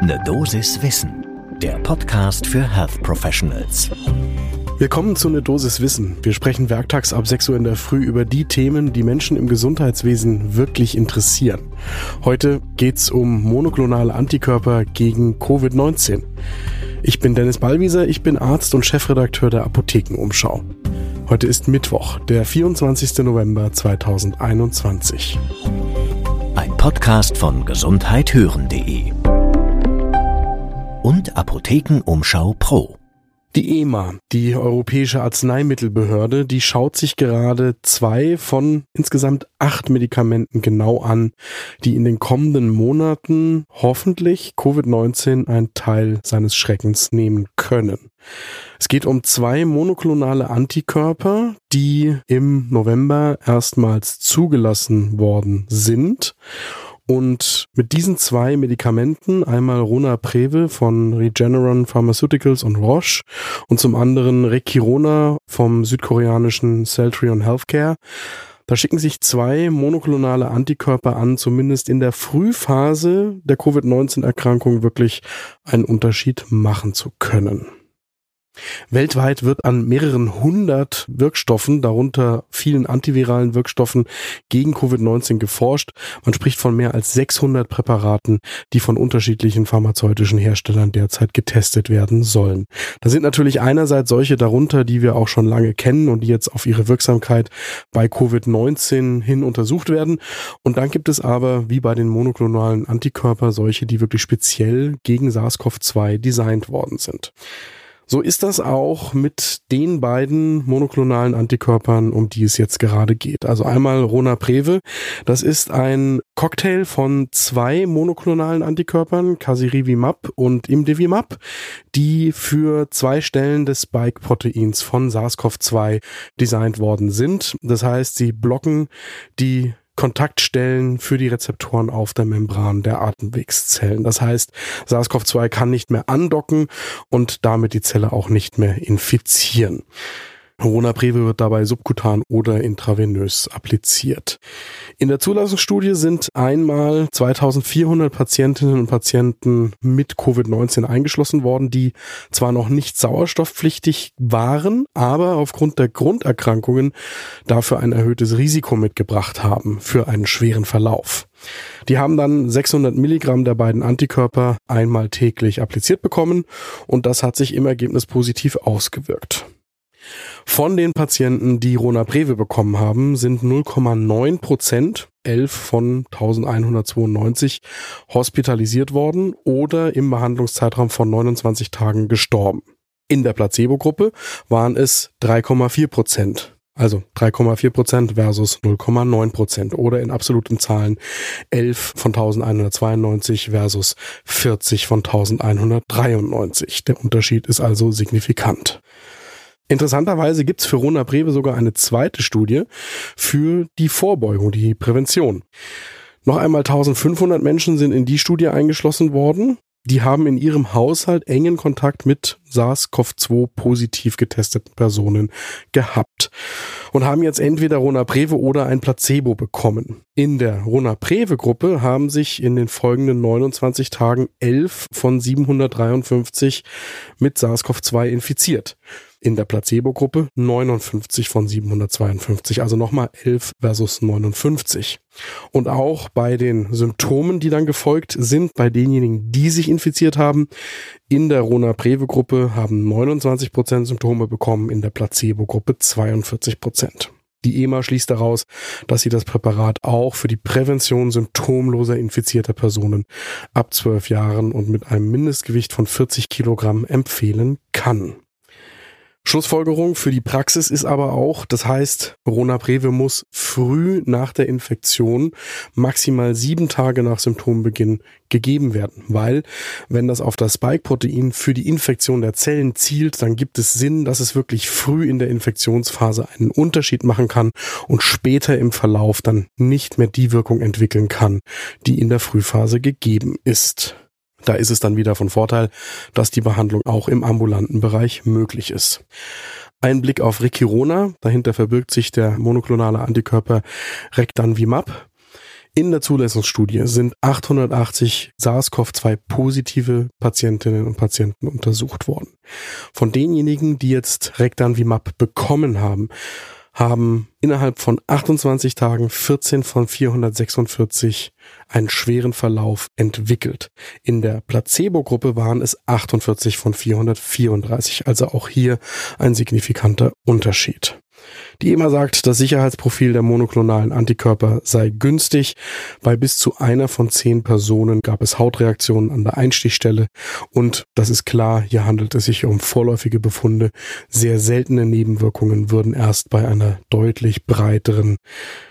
Ne Dosis Wissen, der Podcast für Health Professionals. Willkommen zu Ne Dosis Wissen. Wir sprechen werktags ab 6 Uhr in der Früh über die Themen, die Menschen im Gesundheitswesen wirklich interessieren. Heute geht's um monoklonale Antikörper gegen Covid-19. Ich bin Dennis Ballwieser, ich bin Arzt und Chefredakteur der Apothekenumschau. Heute ist Mittwoch, der 24. November 2021. Ein Podcast von gesundheithören.de und Apothekenumschau Pro. Die EMA, die Europäische Arzneimittelbehörde, die schaut sich gerade zwei von insgesamt acht Medikamenten genau an, die in den kommenden Monaten hoffentlich Covid-19 einen Teil seines Schreckens nehmen können. Es geht um zwei monoklonale Antikörper, die im November erstmals zugelassen worden sind und mit diesen zwei Medikamenten, einmal Ronapreve von Regeneron Pharmaceuticals und Roche und zum anderen Rekirona vom südkoreanischen Celtrion Healthcare, da schicken sich zwei monoklonale Antikörper an, zumindest in der Frühphase der Covid-19-Erkrankung wirklich einen Unterschied machen zu können. Weltweit wird an mehreren hundert Wirkstoffen, darunter vielen antiviralen Wirkstoffen gegen Covid-19 geforscht. Man spricht von mehr als 600 Präparaten, die von unterschiedlichen pharmazeutischen Herstellern derzeit getestet werden sollen. Da sind natürlich einerseits solche darunter, die wir auch schon lange kennen und die jetzt auf ihre Wirksamkeit bei Covid-19 hin untersucht werden. Und dann gibt es aber, wie bei den monoklonalen Antikörper, solche, die wirklich speziell gegen SARS-CoV-2 designt worden sind. So ist das auch mit den beiden monoklonalen Antikörpern, um die es jetzt gerade geht. Also einmal Ronapreve. Das ist ein Cocktail von zwei monoklonalen Antikörpern, Casirivimab und Imdevimab, die für zwei Stellen des Spike-Proteins von SARS-CoV-2 designt worden sind. Das heißt, sie blocken die Kontaktstellen für die Rezeptoren auf der Membran der Atemwegszellen. Das heißt, SARS-CoV-2 kann nicht mehr andocken und damit die Zelle auch nicht mehr infizieren. Ronapreve wird dabei subkutan oder intravenös appliziert. In der Zulassungsstudie sind einmal 2400 Patientinnen und Patienten mit Covid-19 eingeschlossen worden, die zwar noch nicht sauerstoffpflichtig waren, aber aufgrund der Grunderkrankungen dafür ein erhöhtes Risiko mitgebracht haben für einen schweren Verlauf. Die haben dann 600 Milligramm der beiden Antikörper einmal täglich appliziert bekommen und das hat sich im Ergebnis positiv ausgewirkt. Von den Patienten, die Ronapreve bekommen haben, sind 0,9 Prozent, 11 von 1192, hospitalisiert worden oder im Behandlungszeitraum von 29 Tagen gestorben. In der Placebo-Gruppe waren es 3,4 Prozent. Also 3,4 Prozent versus 0,9 Prozent oder in absoluten Zahlen 11 von 1192 versus 40 von 1193. Der Unterschied ist also signifikant. Interessanterweise gibt's für Rona Breve sogar eine zweite Studie für die Vorbeugung, die Prävention. Noch einmal 1500 Menschen sind in die Studie eingeschlossen worden die haben in ihrem Haushalt engen Kontakt mit SARS-CoV-2 positiv getesteten Personen gehabt und haben jetzt entweder Ronapreve oder ein Placebo bekommen. In der Ronapreve-Gruppe haben sich in den folgenden 29 Tagen 11 von 753 mit SARS-CoV-2 infiziert in der Placebo-Gruppe 59 von 752, also nochmal 11 versus 59. Und auch bei den Symptomen, die dann gefolgt sind, bei denjenigen, die sich infiziert haben, in der Rona-Preve-Gruppe haben 29 Prozent Symptome bekommen, in der Placebo-Gruppe 42 Prozent. Die EMA schließt daraus, dass sie das Präparat auch für die Prävention symptomloser infizierter Personen ab 12 Jahren und mit einem Mindestgewicht von 40 Kilogramm empfehlen kann. Schlussfolgerung für die Praxis ist aber auch, das heißt, Ronapreve muss früh nach der Infektion, maximal sieben Tage nach Symptombeginn gegeben werden, weil wenn das auf das Spike-Protein für die Infektion der Zellen zielt, dann gibt es Sinn, dass es wirklich früh in der Infektionsphase einen Unterschied machen kann und später im Verlauf dann nicht mehr die Wirkung entwickeln kann, die in der Frühphase gegeben ist. Da ist es dann wieder von Vorteil, dass die Behandlung auch im ambulanten Bereich möglich ist. Ein Blick auf Rekirona, dahinter verbirgt sich der monoklonale Antikörper Rectanvimab. In der Zulassungsstudie sind 880 SARS-CoV-2 positive Patientinnen und Patienten untersucht worden. Von denjenigen, die jetzt Rectanvimab bekommen haben, haben innerhalb von 28 Tagen 14 von 446 einen schweren Verlauf entwickelt. In der Placebo-Gruppe waren es 48 von 434, also auch hier ein signifikanter Unterschied. Die EMA sagt, das Sicherheitsprofil der monoklonalen Antikörper sei günstig. Bei bis zu einer von zehn Personen gab es Hautreaktionen an der Einstichstelle und das ist klar, hier handelt es sich um vorläufige Befunde. Sehr seltene Nebenwirkungen würden erst bei einer deutlich breiteren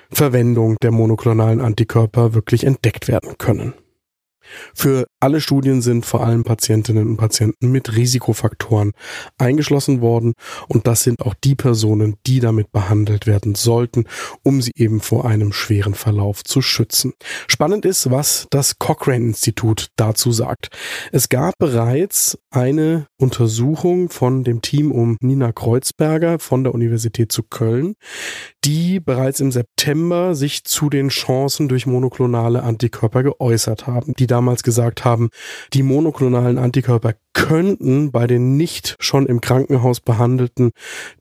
Verwendung der monoklonalen Antikörper wirklich entdeckt werden können. Für alle Studien sind vor allem Patientinnen und Patienten mit Risikofaktoren eingeschlossen worden und das sind auch die Personen, die damit behandelt werden sollten, um sie eben vor einem schweren Verlauf zu schützen. Spannend ist, was das Cochrane Institut dazu sagt. Es gab bereits eine Untersuchung von dem Team um Nina Kreuzberger von der Universität zu Köln, die bereits im September sich zu den Chancen durch monoklonale Antikörper geäußert haben, die damals gesagt haben, die monoklonalen Antikörper könnten bei den nicht schon im Krankenhaus behandelten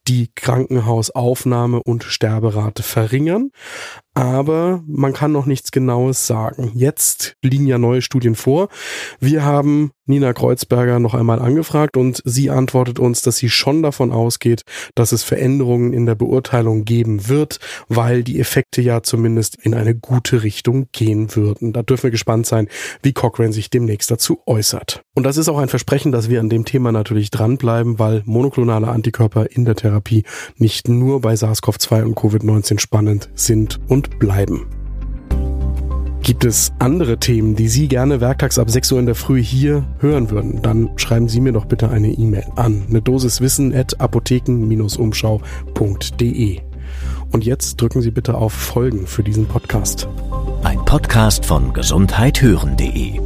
die Krankenhausaufnahme und Sterberate verringern. Aber man kann noch nichts Genaues sagen. Jetzt liegen ja neue Studien vor. Wir haben Nina Kreuzberger noch einmal angefragt und sie antwortet uns, dass sie schon davon ausgeht, dass es Veränderungen in der Beurteilung geben wird, weil die Effekte ja zumindest in eine gute Richtung gehen würden. Da dürfen wir gespannt sein, wie Cochrane sich demnächst dazu äußert. Und das ist auch ein Versprechen, dass wir an dem Thema natürlich dranbleiben, weil monoklonale Antikörper in der Therapie nicht nur bei SARS-CoV-2 und Covid-19 spannend sind und bleiben. Gibt es andere Themen, die Sie gerne werktags ab 6 Uhr in der Früh hier hören würden, dann schreiben Sie mir doch bitte eine E-Mail an eine Dosis Wissen at apotheken-umschau.de. Und jetzt drücken Sie bitte auf Folgen für diesen Podcast. Ein Podcast von gesundheithören.de